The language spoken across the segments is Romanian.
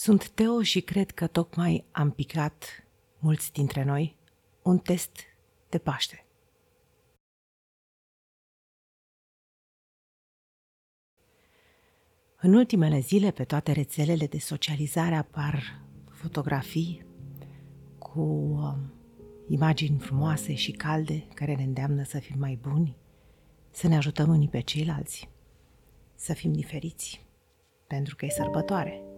Sunt Teo și cred că tocmai am picat, mulți dintre noi, un test de Paște. În ultimele zile, pe toate rețelele de socializare apar fotografii cu uh, imagini frumoase și calde care ne îndeamnă să fim mai buni, să ne ajutăm unii pe ceilalți, să fim diferiți, pentru că e sărbătoare –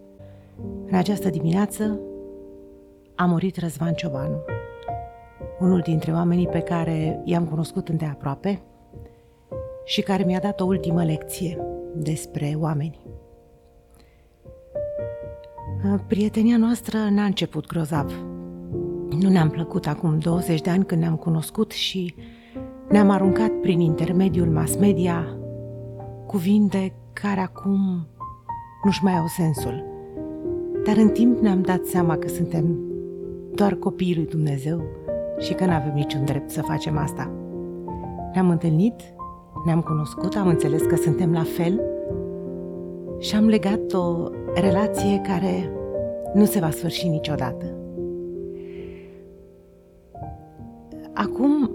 în această dimineață a murit Răzvan Ciobanu, unul dintre oamenii pe care i-am cunoscut îndeaproape și care mi-a dat o ultimă lecție despre oameni. Prietenia noastră n-a început grozav. Nu ne-am plăcut acum 20 de ani când ne-am cunoscut și ne-am aruncat prin intermediul mass media cuvinte care acum nu-și mai au sensul. Dar în timp ne-am dat seama că suntem doar copiii lui Dumnezeu și că nu avem niciun drept să facem asta. Ne-am întâlnit, ne-am cunoscut, am înțeles că suntem la fel și am legat o relație care nu se va sfârși niciodată. Acum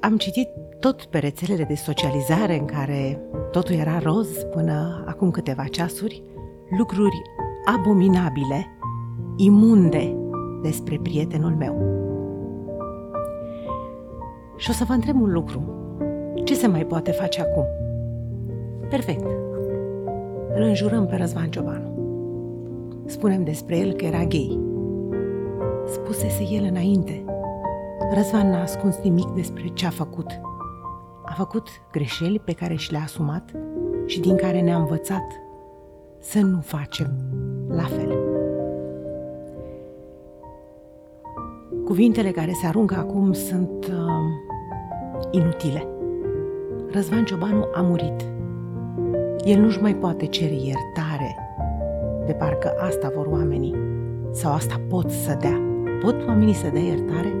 am citit tot pe rețelele de socializare în care totul era roz până acum câteva ceasuri, lucruri abominabile, imunde despre prietenul meu. Și o să vă întreb un lucru. Ce se mai poate face acum? Perfect. Îl înjurăm pe Răzvan Ciobanu. Spunem despre el că era gay. Spusese el înainte. Răzvan n-a ascuns nimic despre ce a făcut. A făcut greșeli pe care și le-a asumat și din care ne-a învățat să nu facem la fel. Cuvintele care se aruncă acum sunt uh, inutile. Răzvan Ciobanu a murit. El nu-și mai poate cere iertare, de parcă asta vor oamenii, sau asta pot să dea. Pot oamenii să dea iertare?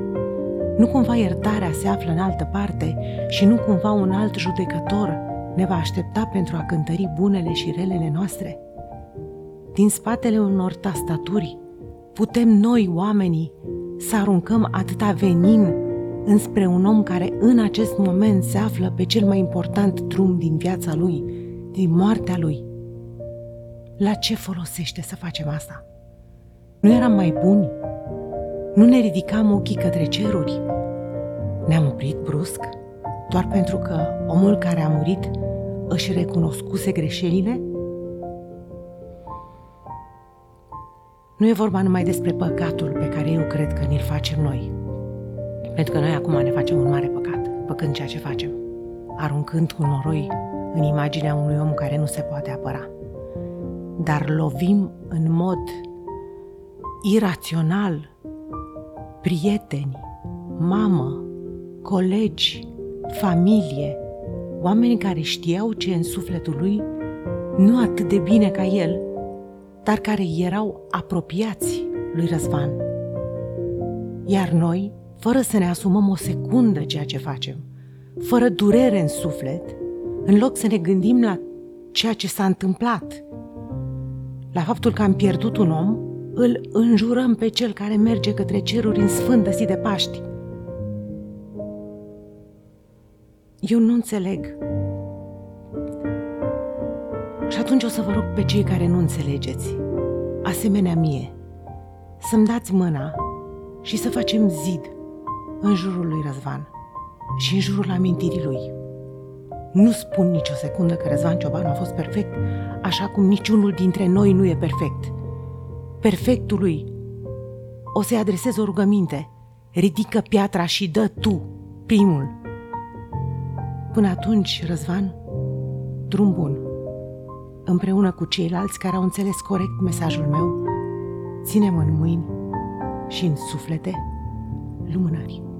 Nu cumva iertarea se află în altă parte și nu cumva un alt judecător ne va aștepta pentru a cântări bunele și relele noastre? Din spatele unor tastaturi, putem noi, oamenii, să aruncăm atâta venin înspre un om care în acest moment se află pe cel mai important drum din viața lui, din moartea lui. La ce folosește să facem asta? Nu eram mai buni? Nu ne ridicam ochii către ceruri? Ne-am oprit brusc doar pentru că omul care a murit își recunoscuse greșelile? Nu e vorba numai despre păcatul pe care eu cred că ni-l facem noi. Pentru că noi acum ne facem un mare păcat, făcând ceea ce facem, aruncând cu noroi în imaginea unui om care nu se poate apăra. Dar lovim în mod irațional prieteni, mamă, colegi, familie, oameni care știau ce în sufletul lui nu atât de bine ca el – dar care erau apropiați lui Răzvan. Iar noi, fără să ne asumăm o secundă ceea ce facem, fără durere în suflet, în loc să ne gândim la ceea ce s-a întâmplat, la faptul că am pierdut un om, îl înjurăm pe cel care merge către ceruri în sfântă zi de Paști. Eu nu înțeleg și atunci o să vă rog pe cei care nu înțelegeți, asemenea mie, să-mi dați mâna și să facem zid în jurul lui Răzvan și în jurul amintirii lui. Nu spun nicio secundă că Răzvan Ciobanu a fost perfect, așa cum niciunul dintre noi nu e perfect. Perfectului o să-i adresez o rugăminte. Ridică piatra și dă tu, primul. Până atunci, Răzvan, drum bun împreună cu ceilalți care au înțeles corect mesajul meu, ținem în mâini și în suflete lumânări.